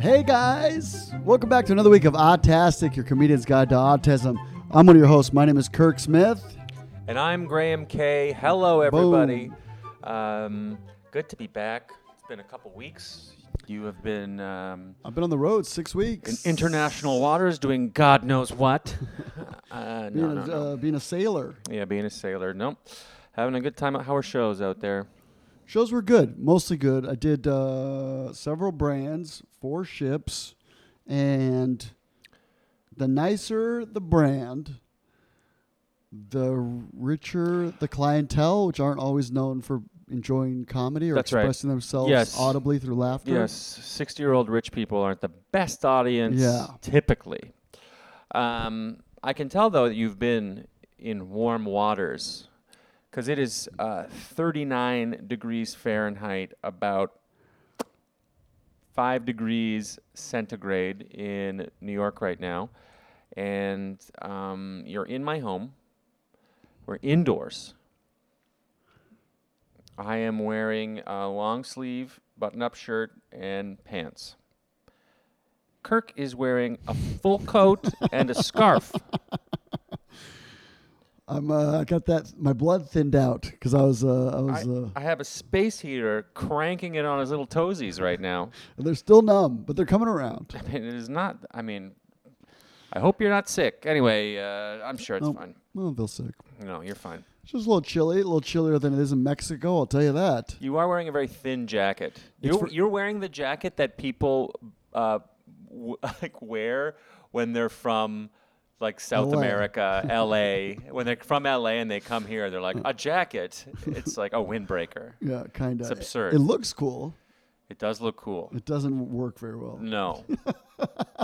Hey guys, welcome back to another week of Autastic, your comedian's guide to autism. I'm one of your hosts. My name is Kirk Smith. And I'm Graham K. Hello, everybody. Um, good to be back. It's been a couple weeks. You have been um, I've been on the road six weeks. in weeks. international waters doing God knows what. uh, being, no, a, no, no. Uh, being a sailor. yeah, being a sailor. Nope. Having a good time. How are shows out there? Shows were good, mostly good. I did uh, several brands, four ships, and the nicer the brand, the richer the clientele, which aren't always known for enjoying comedy or That's right. expressing themselves Yes. audibly through laughter. Yes, 60 year old rich people aren't the best audience Yeah. typically. Um, I can tell, though, that you've been in warm waters because it is uh, 39 degrees Fahrenheit, about 5 degrees centigrade in New York right now. And um, you're in my home. We're indoors. I am wearing a long sleeve button up shirt and pants. Kirk is wearing a full coat and a scarf. I'm uh, I got that my blood thinned out because I was uh, I I, was uh, I have a space heater cranking it on his little toesies right now. And they're still numb, but they're coming around. I mean, it is not, I mean, I hope you're not sick. Anyway, uh, I'm sure it's Nope. fine. I don't feel sick. No, you're fine. It's just a little chilly, a little chillier than it is in Mexico. I'll tell you that. You are wearing a very thin jacket. You're, for- you're wearing the jacket that people uh, w- like wear when they're from like South LA. America, LA. when they're from LA and they come here, they're like a jacket. It's like a windbreaker. Yeah, kind of. It's absurd. It looks cool. It does look cool. It doesn't work very well. No,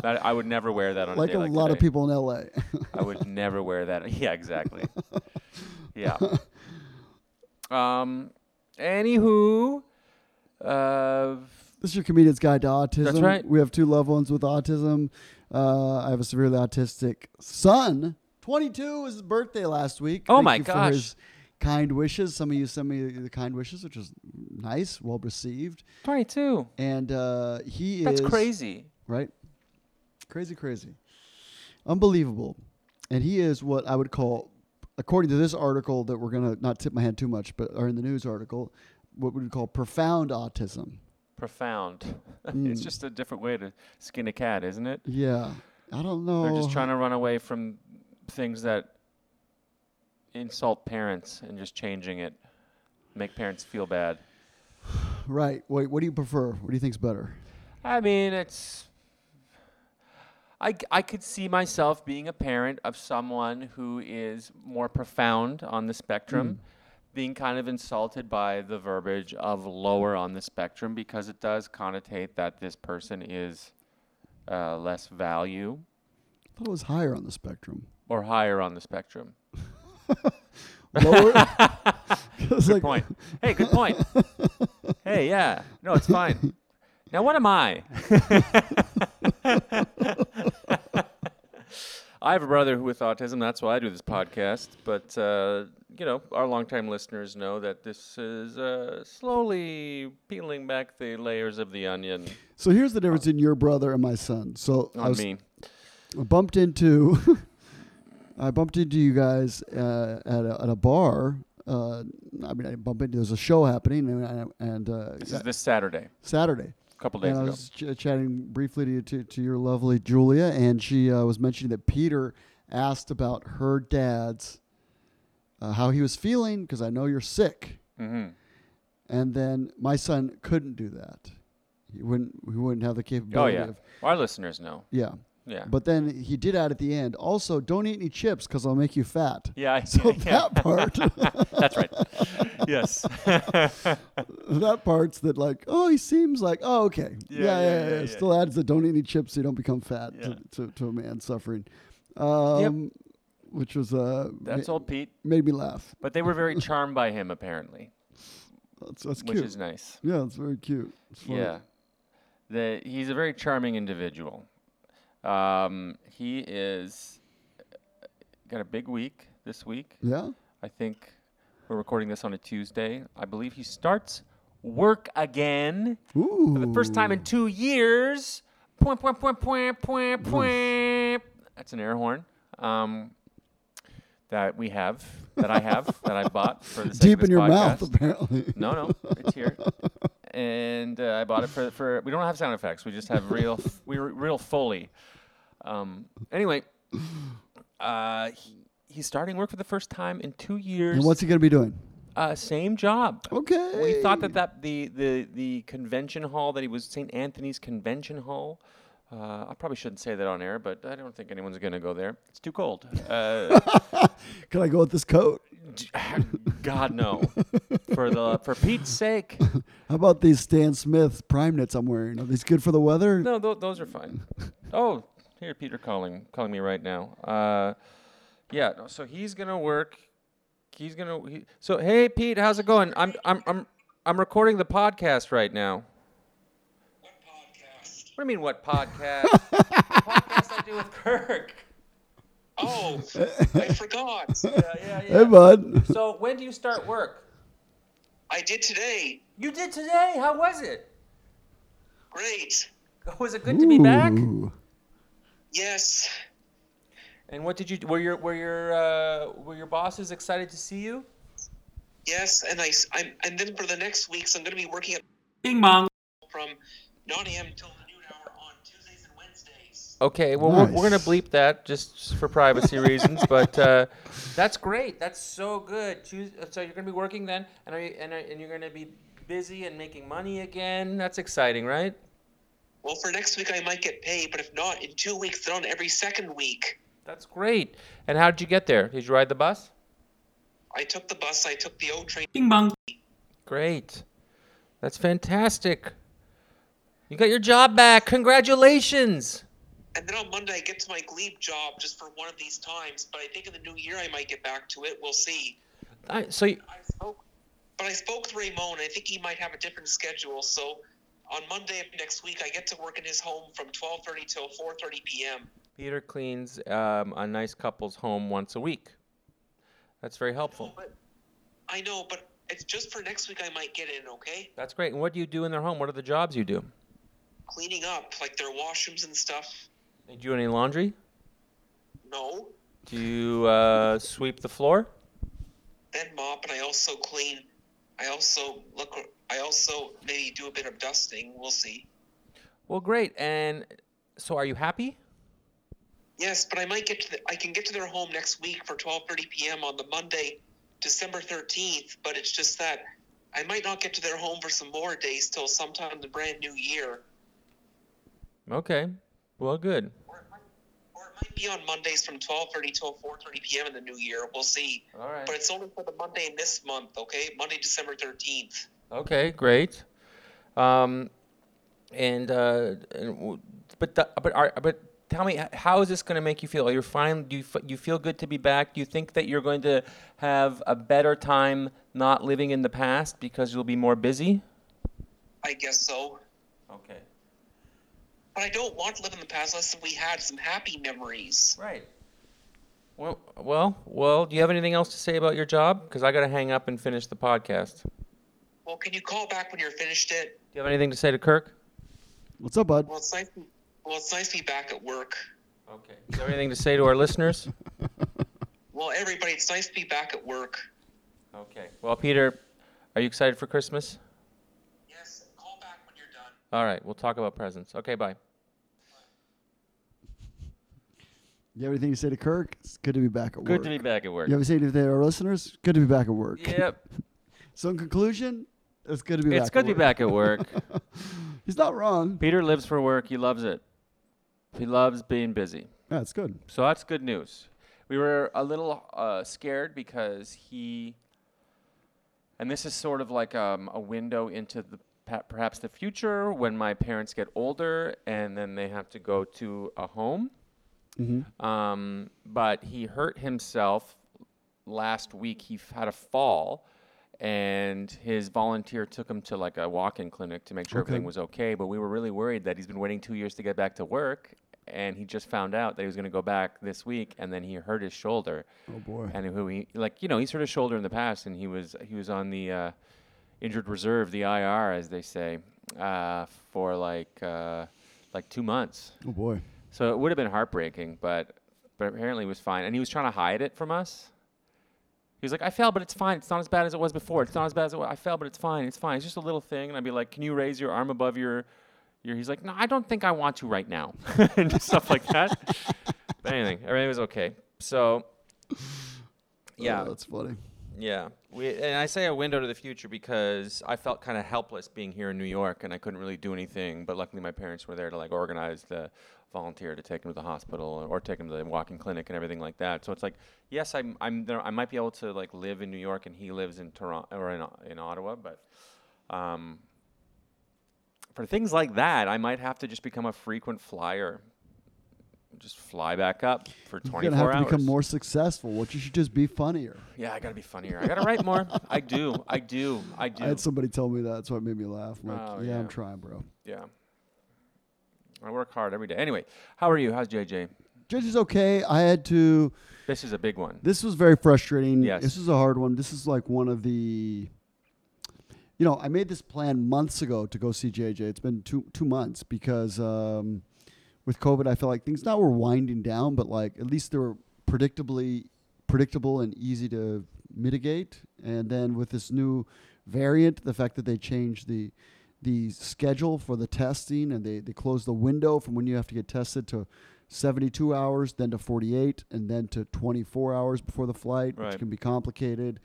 that, I would never wear that on like a a like lot of people in LA. I would never wear that. Yeah, exactly. yeah. Um. Anywho, uh, this is your comedian's guide to autism. That's right. We have two loved ones with autism. Uh, I have a severely autistic son. 22 was his birthday last week. Oh Thank my you For gosh. his kind wishes. Some of you sent me the kind wishes, which was nice, well received. 22. And uh, he That's is crazy. right? Crazy, crazy. Unbelievable. And he is what I would call, according to this article that we're going to not tip my hand too much, but are in the news article, what we would call profound autism. Profound. it's Mm. just a different way to skin a cat, isn't it? Yeah. I don't know. They're just trying to run away from things that insult parents and just changing it, make parents feel bad. Right. Wait, what do you prefer? What do you think's better? I mean, it's. I, I could see myself being a parent of someone who is more profound on the spectrum, being kind of insulted by the verbiage of lower on the spectrum because it does connotate that this person is uh, less value I thought it was higher on the spectrum. or higher on the spectrum. Lower? Good like, point. Hey, good point. hey, yeah. No, it's fine. Now, what am I? I have a brother who with autism. That's why I do this podcast. But, uh, you know, our longtime listeners know that this is uh, slowly peeling back the layers of the onion So here's the difference in your brother and my son. So I on was me. I bumped into I bumped into you guys uh, at a, at a bar. Uh, I mean, I bumped into there's a show happening and and uh, This is this Saturday, Saturday. Couple days and I was ch- chatting briefly to, to to your lovely Julia, and she uh, was mentioning that Peter asked about her dad's uh, how he was feeling because I know you're sick, hmm and then my son couldn't do that. He wouldn't. He wouldn't have the capability. Oh, yeah. of Our listeners know. yeah. Yeah. But then he did add at the end, also, don't eat any chips because I'll make you fat. yeah. I- So yeah. that part, That's right. yes. that part's that like, oh, he seems like, oh, okay, yeah, yeah, Yeah, yeah. yeah. Still adds the don't eat any chips so you don't become fat Yeah. to, to, to a man suffering, um, which was uh, That's ma- old Pete. made me laugh. But they were very charmed by him, apparently, That's, that's which cute. Which is nice. yeah, it's very cute. It's. Yeah. The, he's a very charming individual. Um, he is uh, got a big week this week. Yeah. I think we're recording this on a Tuesday. I believe he starts work again Ooh. for the first time in two years. Point, point, point, point, point, point. That's an air horn. Um, that we have, that I have, that I bought for the Deep in your podcast. mouth, apparently. No, no, it's here. And uh, I bought it for for. We don't have sound effects. We just have real, we real Foley. Um, anyway, uh, he, he's starting work for the first time in two years. And what's he going to be doing? uh, same job? Okay. We thought that, that the, the the convention hall that he was St. Anthony's Convention Hall. Uh, I probably shouldn't say that on air, but I don't think anyone's going to go there. It's too cold. Uh, Can I go with this coat? God no. for the for Pete's sake. How about these Stan Smith prime knits I'm wearing? Are these good for the weather? No, th- those are fine. Oh, here, Peter calling calling me right now. Uh, yeah. No, so he's gonna work. He's gonna. He, so hey, Pete, how's it going? I'm I'm I'm I'm recording the podcast right now. What podcast? What do you mean? What podcast? the podcast I do with Kirk. Oh, I forgot. Yeah, yeah, Hey, bud. So when do you start work? I did today. You did today. How was it? Great. Was it good to be back? Yes. And what did you? Were your were your uh, were your bosses excited to see you? Yes, and I I'm, and then for the next weeks, I'm going to be working at Bing bong. from 9 a.m. till Okay, well we're, we're gonna bleep that just for privacy reasons, but uh, that's great. That's so good. Choose, so you're gonna be working then, and are you, and, are, and you're gonna be busy and making money again. That's exciting, right? Well, for next week, I might get paid, but if not, in two weeks, then on every second week. That's great. And how did you get there? Did you ride the bus? I took the bus, I took the O train. Bing bong. Great. That's fantastic. You got your job back. Congratulations. And then on Monday, I get to my glebe job just for one of these times, but I think in the new year, I might get back to it. We'll see. I, so you, I spoke, but I spoke with Raymond. I think he might have a different schedule. So on Monday of next week, I get to work in his home from 12:30 till 4:30 p.m. Peter cleans um, a nice couple's home once a week. That's very helpful. But I know, but it's just for next week. I might get in. Okay, That's great. And what do you do in their home? What are the jobs you do? cleaning up like their washrooms and stuff. Do you do any laundry? No, Do you uh, sweep the floor? then mop, and I also clean. I also look. I also maybe do a bit of dusting. We'll see. Well, great. And so, are you happy? Yes, but I might get to. The, I can get to their home next week for 12:30 p.m. on the Monday, December 13th. But it's just that I might not get to their home for some more days till sometime in the brand new year, Okay. Well, good. or it might, or it might be on Mondays from 12:30 till 4:30 p.m. in the new year. We'll see. All right. But it's only for the Monday in this month, okay? Monday, December 13th. Okay, great. Um, and, uh, and but the, but are, but tell me, how is this going to make you feel? Are You're fine. Do you f- you feel good to be back? Do you think that you're going to have a better time not living in the past because you'll be more busy? I guess so. Okay. But I don't want to live in the past unless we had some happy memories. Right. Well, well, well. Do you have anything else to say about your job? Because I got to hang up and finish the podcast. Well, can you call back when you're finished it? Do you have anything to say to Kirk? What's up, bud? Well, it's nice. Well, it's nice to be back at work. Okay. Do you have anything to say to our listeners? Well, everybody, it's nice to be back at work. Okay. Well, Peter, are you excited for Christmas? Yes, call back when you're done. All right. We'll talk about presents. Okay. Bye. You have anything to say to Kirk? It's good to be back at work. Good work. to be back at work. You have anything to say to our listeners? Good to be back at work. Yep. So in conclusion, it's good to be it's back. good at to be work. back at work. He's not wrong. Peter lives for work. He loves it. He loves being busy. Yeah, it's good. So that's good news. We were a little uh, scared because he, and this is sort of like um, a window into the perhaps the future when my parents get older and then they have to go to a home. Mm-hmm. Um, but he hurt himself last week. He f- had a fall, and his volunteer took him to like a walk-in clinic to make sure Okay. everything was okay. But we were really worried that he's been waiting two years to get back to work, and he just found out that he was going to go back this week, and then he hurt his shoulder. Oh boy. And who he like, you know, he's hurt his shoulder in the past, and he was he was on the uh, injured reserve, the IR, as they say, uh, for like uh, like two months. Oh boy. So it would have been heartbreaking, but but apparently it was fine. And he was trying to hide it from us. He was like, "I fell, but it's fine. It's not as bad as it was before. It's not as bad as it was. I fell, but it's fine. It's fine. It's just a little thing." And I'd be like, "Can you raise your arm above your your?" He's like, "No, I don't think I want to right now," and stuff like that. but anything, everything was okay. So yeah, Oh, that's funny. Yeah. We, and I say a window to the future because I felt kind of helpless being here in New York and I couldn't really do anything. But luckily, my parents were there to like organize the volunteer to take him to the hospital or take him to the walking clinic and everything like that. So it's like, yes, I'm, I'm there. I might be able to like live in New York and he lives in Toronto or in, in Ottawa. But um, for things like that, I might have to just become a frequent flyer. Just fly back up for You're 24 gonna have to become more successful. What you should just be funnier. Yeah, I gotta be funnier. I gotta write more. I do. I do. I do. I had somebody tell me that, so it made me laugh. I'm like, Oh, yeah, yeah. I'm trying, bro. yeah. I work hard every day. Anyway, how are you? How's JJ? Is okay. I had to. This is a big one. This was very frustrating. Yes. This is a hard one. This is like one of the. You know, I made this plan months ago to go see JJ. It's been two two months because um, with COVID, I felt like things now were winding down, but like at least they were predictably predictable and easy to mitigate. And then with this new variant, the fact that they changed the the schedule for the testing and they, they closed the window from when you have to get tested to 72 hours, then to 48, and then to 24 hours before the flight, Right. which can be complicated,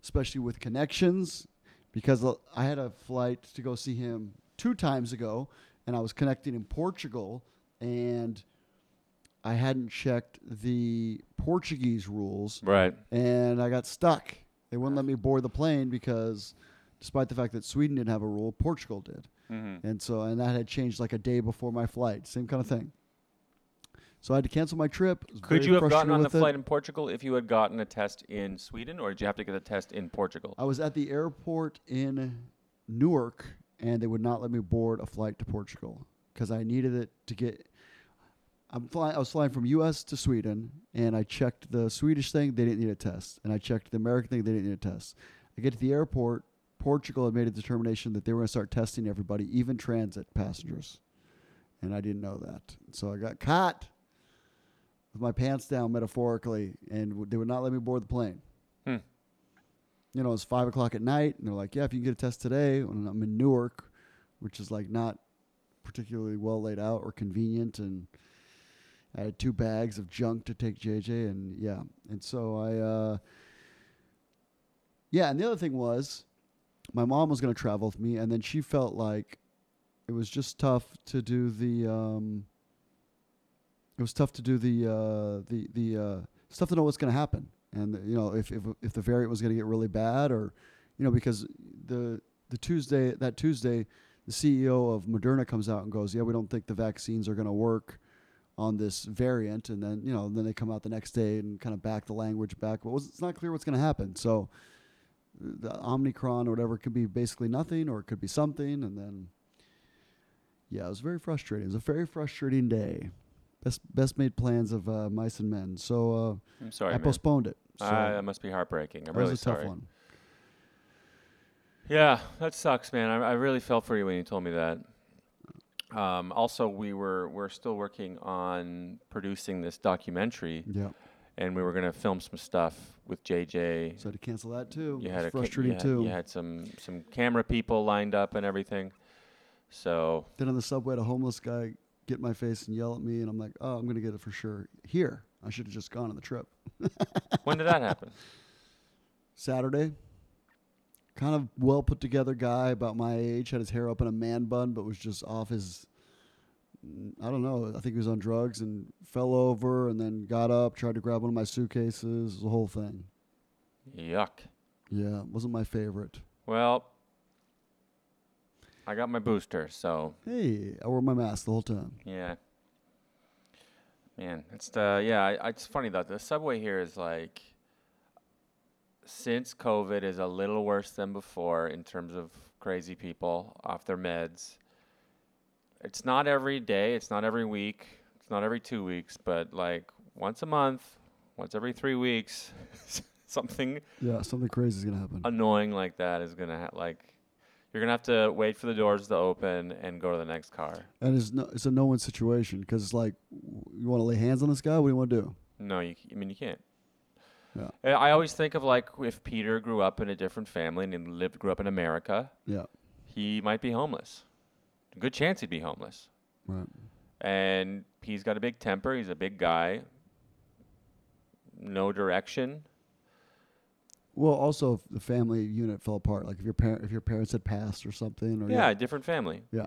especially with connections. Because uh, I had a flight to go see him two times ago, and I was connecting in Portugal, and I hadn't checked the Portuguese rules, Right. and I got stuck. They wouldn't let me board the plane because, despite the fact that Sweden didn't have a rule, Portugal did. Mm-hmm. And so, and that had changed like a day before my flight. Same kind of thing. So I had to cancel my trip. Could you have gotten on the it. flight in Portugal if you had gotten a test in Sweden, or did you have to get a test in Portugal? I was at the airport in Newark, and they would not let me board a flight to Portugal because I needed it to get. I'm flying. I was flying from U.S. to Sweden, and I checked the Swedish thing. They didn't need a test, and I checked the American thing. They didn't need a test. I get to the airport. Portugal had made a determination that they were going to start testing everybody, even transit passengers, and I didn't know that. So I got caught with my pants down, metaphorically, and they would not let me board the plane Hmm. you know, it's five o'clock at night, and they're like, "Yeah, if you can get a test today," and I'm in Newark, which is like not particularly well laid out or convenient, and I had two bags of junk to take JJ, and yeah, and so I, uh, yeah, and the other thing was, my mom was to travel with me, and then she felt like it was just tough to do the, um, it was tough to do the uh, the the uh, stuff to know what's to happen, and you know if if if the variant was to get really bad, or you know because the the Tuesday that Tuesday, the CEO of Moderna comes out and goes, yeah, we don't think the vaccines are to work on this variant, and then you know then they come out the next day and kind of back the language back, but it's not clear what's going to happen. So the Omicron or whatever could be basically nothing, or it could be something, and then yeah, it was very frustrating. It was a very frustrating day. Best best made plans of uh, mice and men. So uh, I'm sorry, I man. postponed it. So Ah, that must be heartbreaking. I'm really was a tough sorry. one. Yeah, that sucks, man. I, I really felt for you when you told me that. Um, also, we were we're still working on producing this documentary, Yeah. and we were gonna film some stuff with JJ. So I had to cancel that too. you had a ca- frustrating you had, too. You had some some camera people lined up and everything. So Then on the subway, a homeless guy get my face and yell at me, and I'm like, "Oh, I'm gonna get it for sure here." I should have just gone on the trip. when did that happen? Saturday, kind of well put together guy about my age, had his hair up in a man bun, but was just off his. I don't know. I think he was on drugs and fell over, and then got up, tried to grab one of my suitcases. The whole thing. Yuck. Yeah, wasn't my favorite. Well, I got my booster, so Hey, I wore my mask the whole time. yeah. Man, it's the yeah. I, I- it's funny though. The subway here is like, since COVID is a little worse than before in terms of crazy people off their meds. It's not every day. It's not every week. It's not every two weeks. But like once a month, once every three weeks, something Yeah, something crazy is gonna happen. annoying like that is gonna ha- like You're gonna have to wait for the doors to open and go to the next car. And it's no, it's a no win situation because it's like, you want to lay hands on this guy? What do you want to do? No, you. I mean, you can't. Yeah. Uh, I always think of like if Peter grew up in a different family and lived, grew up in America, Yeah. he might be homeless. Good chance he'd be homeless. Right. And he's got a big temper. He's a big guy. No direction. Well, also if the family unit fell apart, like if your parent if your parents had passed or something, or Yeah, different family. yeah,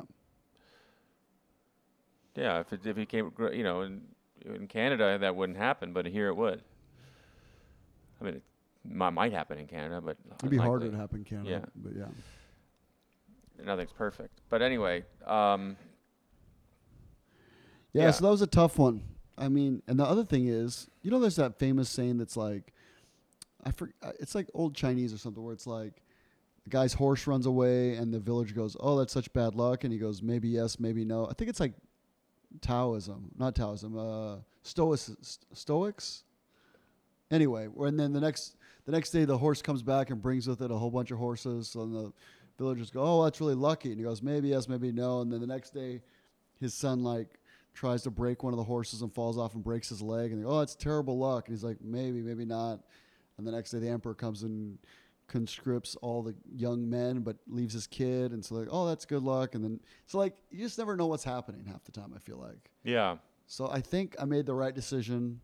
Yeah, if it, if he came, you know, in in Canada that wouldn't happen, but here it would. I mean, it mi- might happen in Canada, but it'd be harder unlikely. to happen in Canada. Yeah. But yeah. Nothing's perfect. But anyway, um, yeah, Yeah. So that was a tough one. I mean, and the other thing is, you know, there's that famous saying that's like, I for, it's like old Chinese or something where it's like, the guy's horse runs away and the village goes, "Oh, that's such bad luck," and he goes, "Maybe yes, maybe no." I think it's like Taoism, not Taoism, uh, Stoics, Stoics. Anyway, and then the next the next day the horse comes back and brings with it a whole bunch of horses, and the villagers go, "Oh, that's really lucky," and he goes, "Maybe yes, maybe no," and then the next day his son like tries to break one of the horses and falls off and breaks his leg, and they go, "Oh, that's terrible luck," and he's like, "Maybe, maybe not," and the next day the emperor comes and conscripts all the young men but leaves his kid and so like oh that's good luck. And then so like you just never know what's happening half the time i feel like. Yeah, so i think i made the right decision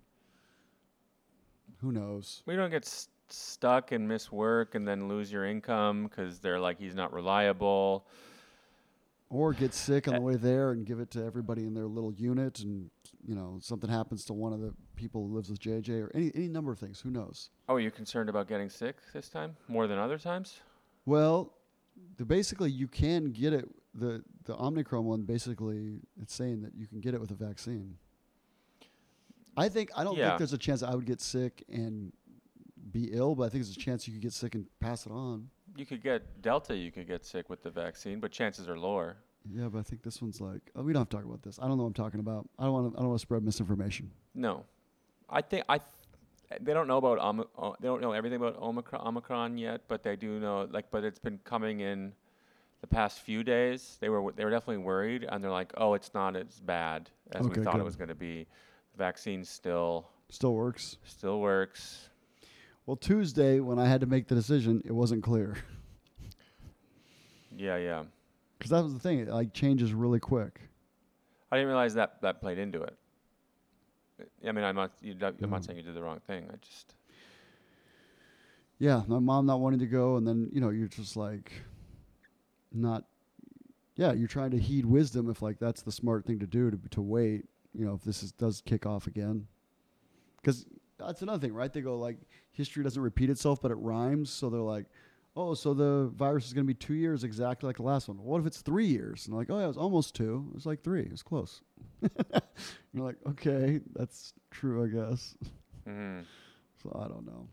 who knows? We don't get s- stuck and miss work and then lose your income because they're like he's not reliable. or get sick on the uh, way there and give it to everybody in their little unit and you know something happens to one of the people who lives with jj or any, any number of things. Who knows? Oh, you're concerned about getting sick this time? More than other times? well the, basically you can get it the the omicron one basically it's saying that you can get it with a vaccine i think i don't Yeah. think there's a chance i would get sick and be ill but i think there's a chance you could get sick and pass it on You could get Delta. You could get sick with the vaccine, but chances are lower. yeah but i think this one's like oh, we don't have to talk about this i don't know what i'm talking about i don't want to i don't want to spread misinformation No, I think I. Th- they don't know about Om- o- uh, they don't know everything about Omicron, Omicron yet, but they do know like. But it's been coming in the past few days. They were they were definitely worried, and they're like, "Oh, it's not as bad as Okay, we thought good. it was going to be. Vaccine still still works still works." well tuesday when i had to make the decision it wasn't clear Yeah, yeah. because that was the thing it like changes really quick I didn't realize that that played into it. I mean, I'm not. You, I'm Mhm. not saying you did the wrong thing. I just. yeah, my mom not wanting to go, and then you know you're just like, not, yeah, you're trying to heed wisdom if like that's the smart thing to do to to wait. You know, if this is does kick off again, because that's another thing, right? They go like history doesn't repeat itself, but it rhymes. So they're like, oh, so the virus is going to be two years exactly like the last one. What if it's three years? And they're like, oh yeah, it was almost two. It was like three. It was close. you're like, okay, that's true, I guess. mhm. So I don't know.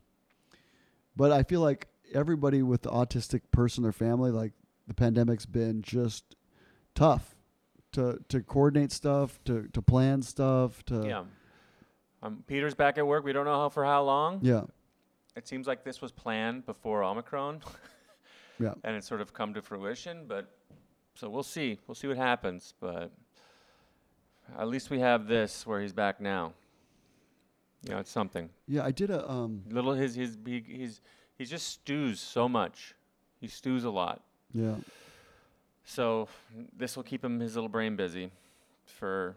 But I feel like everybody with the autistic person their family, like the pandemic's been just tough to to coordinate stuff, to to plan stuff, to yeah. Um, Peter's back at work. We don't know how for how long. yeah. It seems like this was planned before Omicron. Yeah. And it's sort of come to fruition, but so we'll see. We'll see what happens, but at least we have this where he's back now. You know, it's something. Yeah, I did a um Little his his he, he's he just stews so much. He stews a lot. yeah. So this will keep him his little brain busy for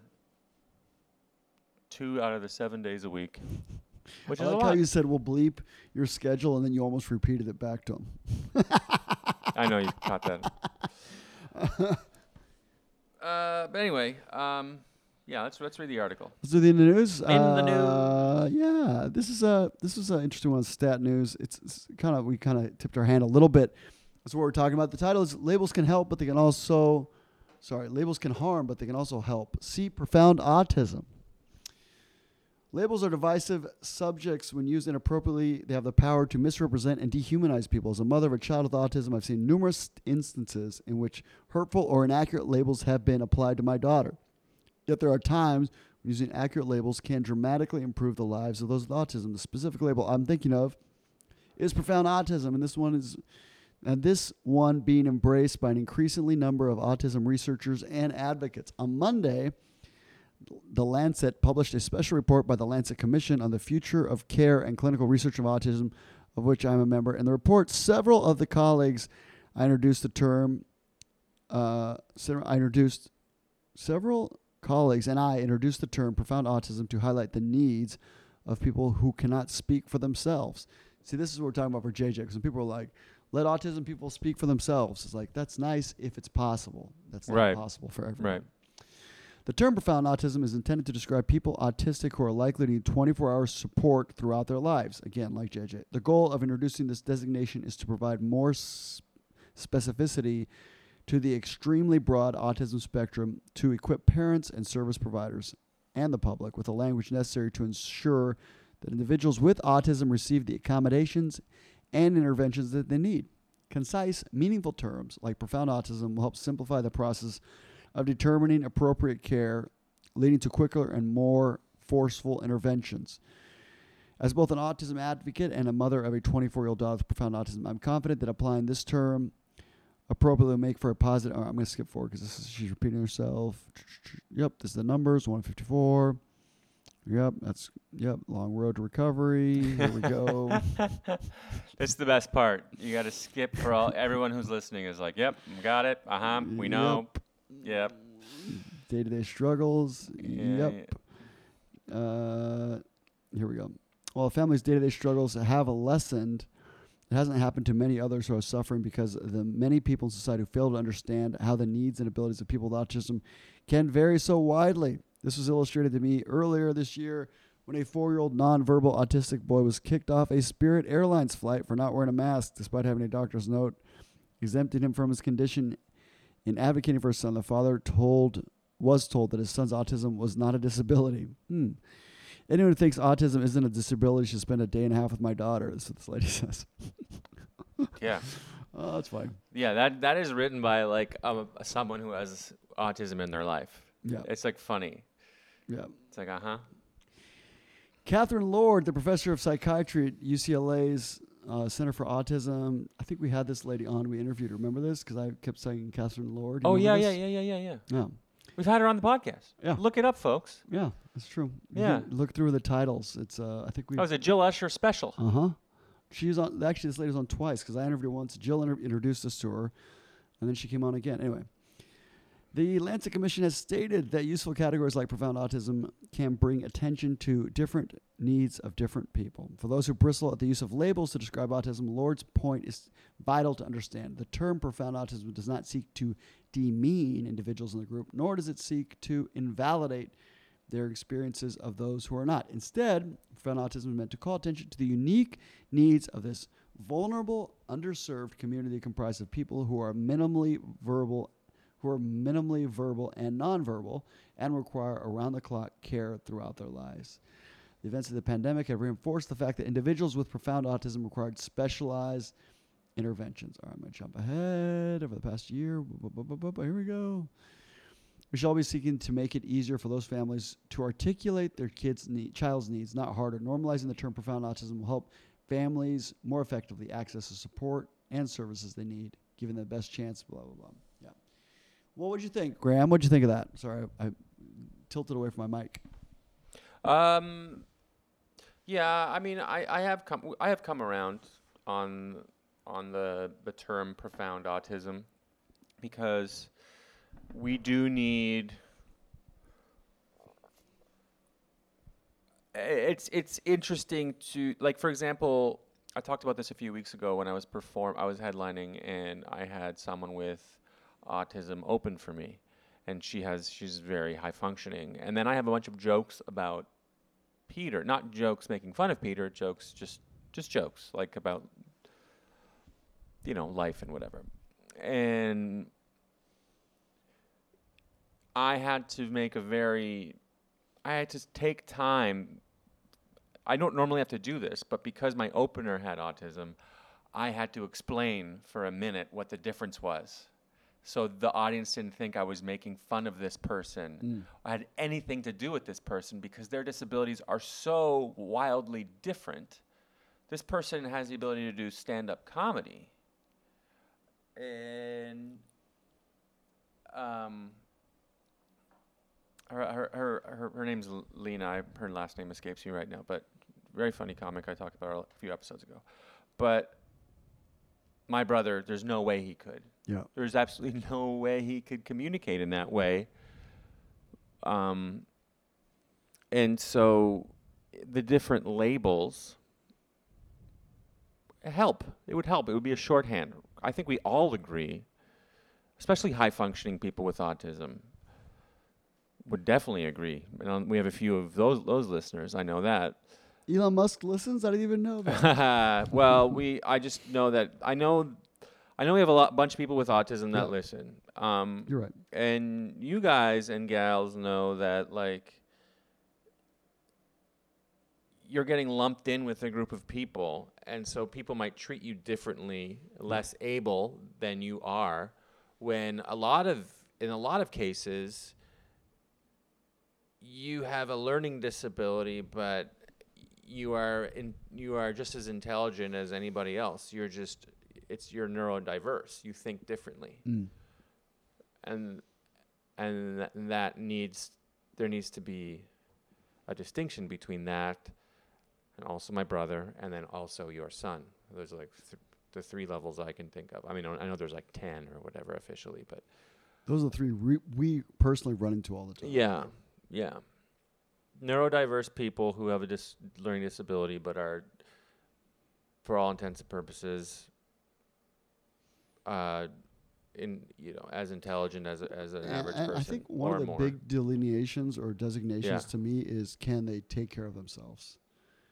two out of the seven days a week, which I is a like how you said we'll bleep your schedule and then you almost repeated it back to him. I know you caught that. uh, but anyway, um, yeah, let's let's read the article. Let's do the in the news. In the uh, Yeah, this is a this is an interesting one. Stat news. It's, it's kind of we kind of tipped our hand a little bit. That's what we're talking about. The title is "Labels Can Help, but they can also, sorry, labels can harm, but they can also help." See profound autism. Labels are divisive subjects when used inappropriately. They have the power to misrepresent and dehumanize people. As a mother of a child with autism, I've seen numerous instances in which hurtful or inaccurate labels have been applied to my daughter. Yet there are times when using accurate labels can dramatically improve the lives of those with autism. The specific label I'm thinking of is profound autism, and this one is and this one being embraced by an increasingly number of autism researchers and advocates. On Monday, the Lancet published a special report by the Lancet Commission on the future of care and clinical research of autism, of which I'm a member. In the report, several of the colleagues I introduced the term. Uh, I introduced several colleagues and I introduced the term profound autism to highlight the needs of people who cannot speak for themselves. See, this is what we're talking about for JJ. Because people are like, let autism people speak for themselves, it's like, that's nice if it's possible. That's not Right. possible for everyone. Right. The term profound autism is intended to describe people autistic who are likely to need 24 hours support throughout their lives. Again, like JJ. The goal of introducing this designation is to provide more s- specificity to the extremely broad autism spectrum to equip parents and service providers and the public with the language necessary to ensure that individuals with autism receive the accommodations and interventions that they need. Concise, meaningful terms like profound autism will help simplify the process of determining appropriate care, leading to quicker and more forceful interventions. As both an autism advocate and a mother of a 24 year old daughter with profound autism, I'm confident that applying this term appropriately will make for a positive. I'm going to skip forward because this is she's repeating herself. Yep, this is the numbers 154. Yep, that's yep. Long road to recovery. Here we go. This is the best part. You got to skip for all everyone who's listening is like, "Yep, got it. Uh huh. We know. Yep. Day to day struggles. Yeah, yep. Uh, here we go. While a family's day to day struggles have lessened, it hasn't happened to many others who are suffering because the many people in society who fail to understand how the needs and abilities of people with autism can vary so widely. This was illustrated to me earlier this year when a four year old nonverbal autistic boy was kicked off a Spirit Airlines flight for not wearing a mask despite having a doctor's note exempting him from his condition. In advocating for his son, the father told was told that his son's autism was not a disability. Hmm. Anyone who thinks autism isn't a disability should spend a day and a half with my daughter. That's what this lady says. Yeah. Oh, that's fine. Yeah. That that is written by like um, someone who has autism in their life. Yeah, It's like funny. Yeah. It's like, uh huh. Catherine Lord, the professor of psychiatry at UCLA's uh, Center for Autism. I think we had this lady on. We interviewed her. Remember this? Because I kept saying Catherine Lord. You Oh yeah, yeah, yeah, yeah, yeah, yeah. Yeah, We've had her on the podcast. Yeah. Look it up, folks. yeah. That's true. You Yeah. look through the titles. It's. Uh, I think we. That was a Jill Escher special. Uh huh. She was on. Actually, this lady was on twice because I interviewed her once. Jill inter- introduced us to her, and then she came on again. Anyway, the Lancet Commission has stated that useful categories like profound autism can bring attention to different needs of different people. For those who bristle at the use of labels to describe autism, Lord's point is vital to understand. The term profound autism does not seek to demean individuals in the group, nor does it seek to invalidate their experiences of those who are not. Instead, profound autism is meant to call attention to the unique needs of this vulnerable, underserved community comprised of people who are minimally verbal, who are minimally verbal and nonverbal, and require around-the-clock care throughout their lives. The events of the pandemic have reinforced the fact that individuals with profound autism required specialized interventions. All right, I'm going to jump ahead over the past year. Here we go. We shall be seeking to make it easier for those families to articulate their kids' need, child's needs, not harder. Normalizing the term profound autism will help families more effectively access the support and services they need, giving them the best chance. Blah blah blah. What would you think, Graham? What'd you think of that? Sorry, I, I tilted away from my mic. Um, yeah, I mean, I, I have come I have come around on on the the term profound autism because we do need it's it's interesting to like for example I talked about this a few weeks ago when I was perform I was headlining and I had someone with autism open for me. And she has she's very high functioning. And then I have a bunch of jokes about Peter not jokes making fun of Peter jokes just just jokes like about you know life and whatever. And I had to make a very I had to take time. I don't normally have to do this, but because my opener had autism, I had to explain for a minute what the difference was. So the audience didn't think I was making fun of this person. I had anything to do with this person because their disabilities are so wildly different. This person has the ability to do stand up comedy, and um, her, her, her, her, her name's Lena. I, her last name escapes me right now, but very funny comic I talked about a few episodes ago. But my brother, there's no way he could. Yeah. There's absolutely no way he could communicate in that way. Um, and so the different labels help. It would help. It would be a shorthand. I think we all agree, especially high functioning people with autism, would definitely agree. And we have a few of those those listeners. I know that. Elon Musk listens. I didn't even know that. well, we I just know that I know I know we have a lot bunch of people with autism that Yeah. listen. Um, You're right. and you guys and gals know that like you're getting lumped in with a group of people and so people might treat you differently less able than you are when a lot of in a lot of cases you have a learning disability but you are in you are just as intelligent as anybody else you're just it's you're neurodiverse. You think differently. Mm. and and that, that needs there needs to be a distinction between that and also my brother and then also your son. There's like th- the three levels i can think of. I mean i know there's like 10 or whatever officially but Those are the three re- we personally run into all the time. yeah yeah. Neurodiverse people who have a dis- learning disability but are for all intents and purposes uh in you know as intelligent as a, as an And- average and person I think one of the more. big delineations or designations Yeah. to me is can they take care of themselves?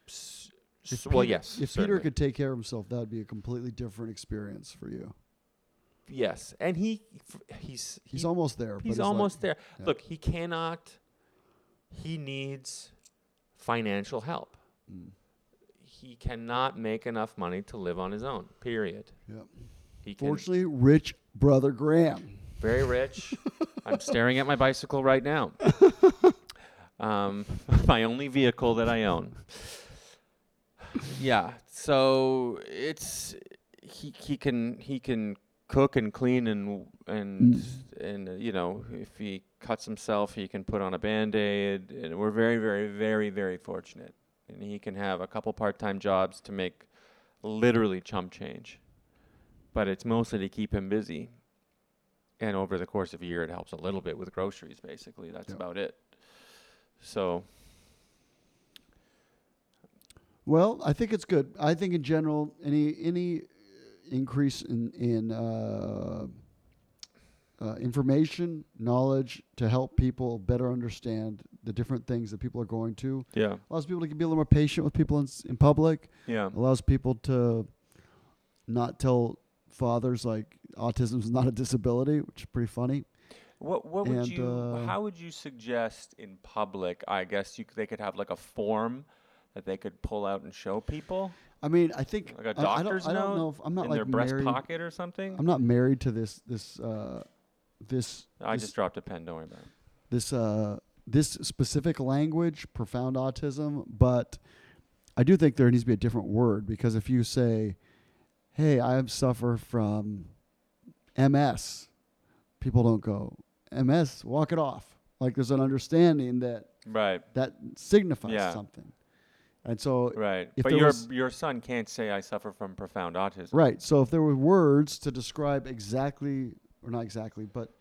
S- well, yes. If certainly. Peter could take care of himself, that would be a completely different experience for you. yes, and he, he's He's he- almost there. he's it's like- almost there. yeah. Look, he cannot. He needs financial help. Mm. He cannot make enough money to live on his own. Period. Yep. He can Fortunately, rich brother Graham. very rich. I'm staring at my bicycle right now. Um, my only vehicle that I own. Yeah, so it's he he can he can cook and clean and and and uh, you know if he cuts himself he can put on a band-aid and we're very very very very fortunate and he can have a couple part-time jobs to make literally chump change but it's mostly to keep him busy and over the course of a year it helps a little bit with groceries basically that's Yeah. about it so Well, I think it's good. I think in general, any any increase in in uh, uh, information, knowledge to help people better understand the different things that people are going to yeah allows people to be a little more patient with people in, in public. yeah Allows people to not tell fathers like autism is not a disability, which is pretty funny. What what would And, you uh, how would you suggest in public? I guess you c- they could have like a form that they could pull out and show people, I mean, I think like a I- I, doctor's don't, I note don't know if I'm not in like their breast married. pocket or something. I'm not married to this this uh, this I this, just dropped a pen. Don't worry about it. this uh, this specific language, profound autism, but I do think there needs to be a different word because if you say, "Hey, I suffer from MS," people don't go MS. Walk it off. Like there's an understanding that Right, that signifies Yeah. something, and so right. If but your was- your son can't say I suffer from profound autism. Right. So if there were words to describe exactly, or not exactly, but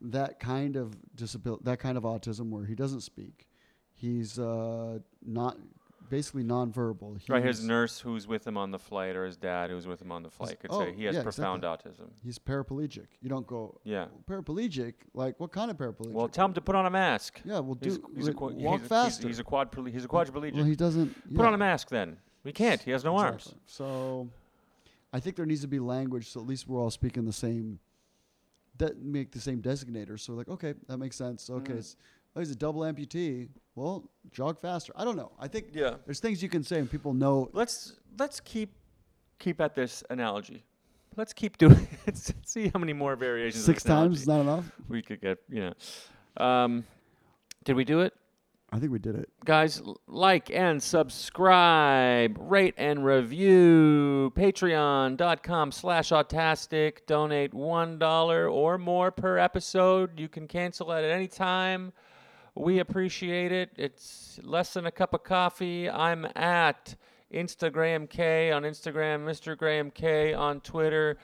that kind of disability, that kind of autism where he doesn't speak, he's uh, not basically nonverbal. Right, his nurse who's with him on the flight, or his dad who's with him on the flight, could oh, say he has yeah, profound autism. He's paraplegic. You don't go Yeah. paraplegic. Like what kind of paraplegic? Well, tell him to put on a mask. yeah, well, He's, do he's a, like, qua- walk he's, a- he's- faster. He's, a quadple- He's a quadriplegic. well, he doesn't. Put on a mask then. He can't. He has no arms. So I think there needs to be language so at least we're all speaking the same that make the same designator. So like, okay, that makes sense. Okay, Mm. oh, he's a double amputee. Well, jog faster. I don't know. I think Yeah. there's things you can say and people know. Let's let's keep keep at this analogy. Let's keep doing. Let's see how many more variations. Six times is not enough. we could get. You know. Um, did we do it? I think we did it. Guys, like and subscribe, rate and review. Patreon.com slash autastic. Donate $1 or more per episode. You can cancel it at any time. We appreciate it. It's less than a cup of coffee. I'm at Instagram K on Instagram, Mr. Graham Kay on Twitter.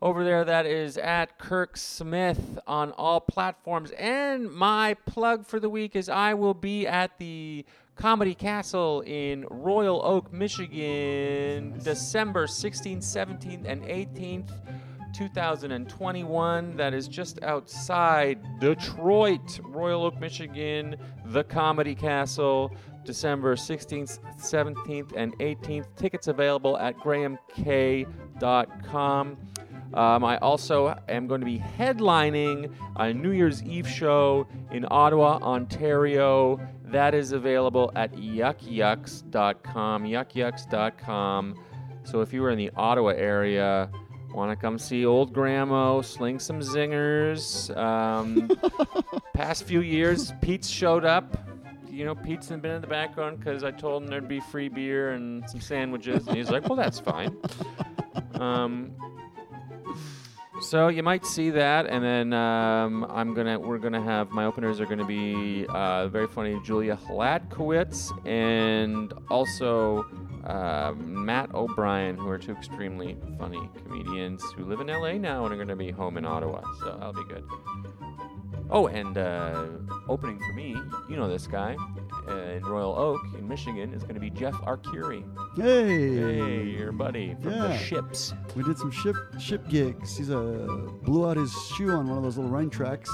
Over there, that is at Kirk Smith on all platforms. And my plug for the week is I will be at the Comedy Castle in Royal Oak, Michigan, December 16th, 17th, and 18th. 2021. That is just outside Detroit, Royal Oak, Michigan, the Comedy Castle, December 16th, 17th, and 18th. Tickets available at grahamk.com. Um, I also am going to be headlining a New Year's Eve show in Ottawa, Ontario. That is available at yuckyucks.com. Yuckyucks.com. So if you were in the Ottawa area, want to come see old Grandma, sling some zingers. Um, past few years, Pete's showed up. You know, Pete's been in the background because I told him there'd be free beer and some sandwiches, and he's like, "Well, that's fine." Um, so you might see that, and then um, I'm gonna we're gonna have my openers are gonna be uh, very funny Julia Hladkowicz and also uh, Matt O'Brien, who are two extremely funny comedians who live in LA now and are gonna be home in Ottawa. So that'll be good. Oh, and uh, opening for me, you know this guy uh, in Royal Oak in Michigan is going to be Jeff Arcuri. Hey, Hey, your buddy from the ships. we did some ship ship gigs. He's uh, blew out his shoe on one of those little run tracks,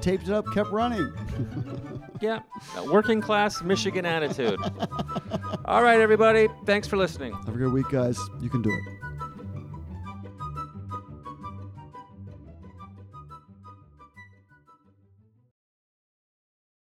taped it up, kept running. Yeah, working class Michigan attitude. All right, everybody. Thanks for listening. Have a good week, guys. You can do it.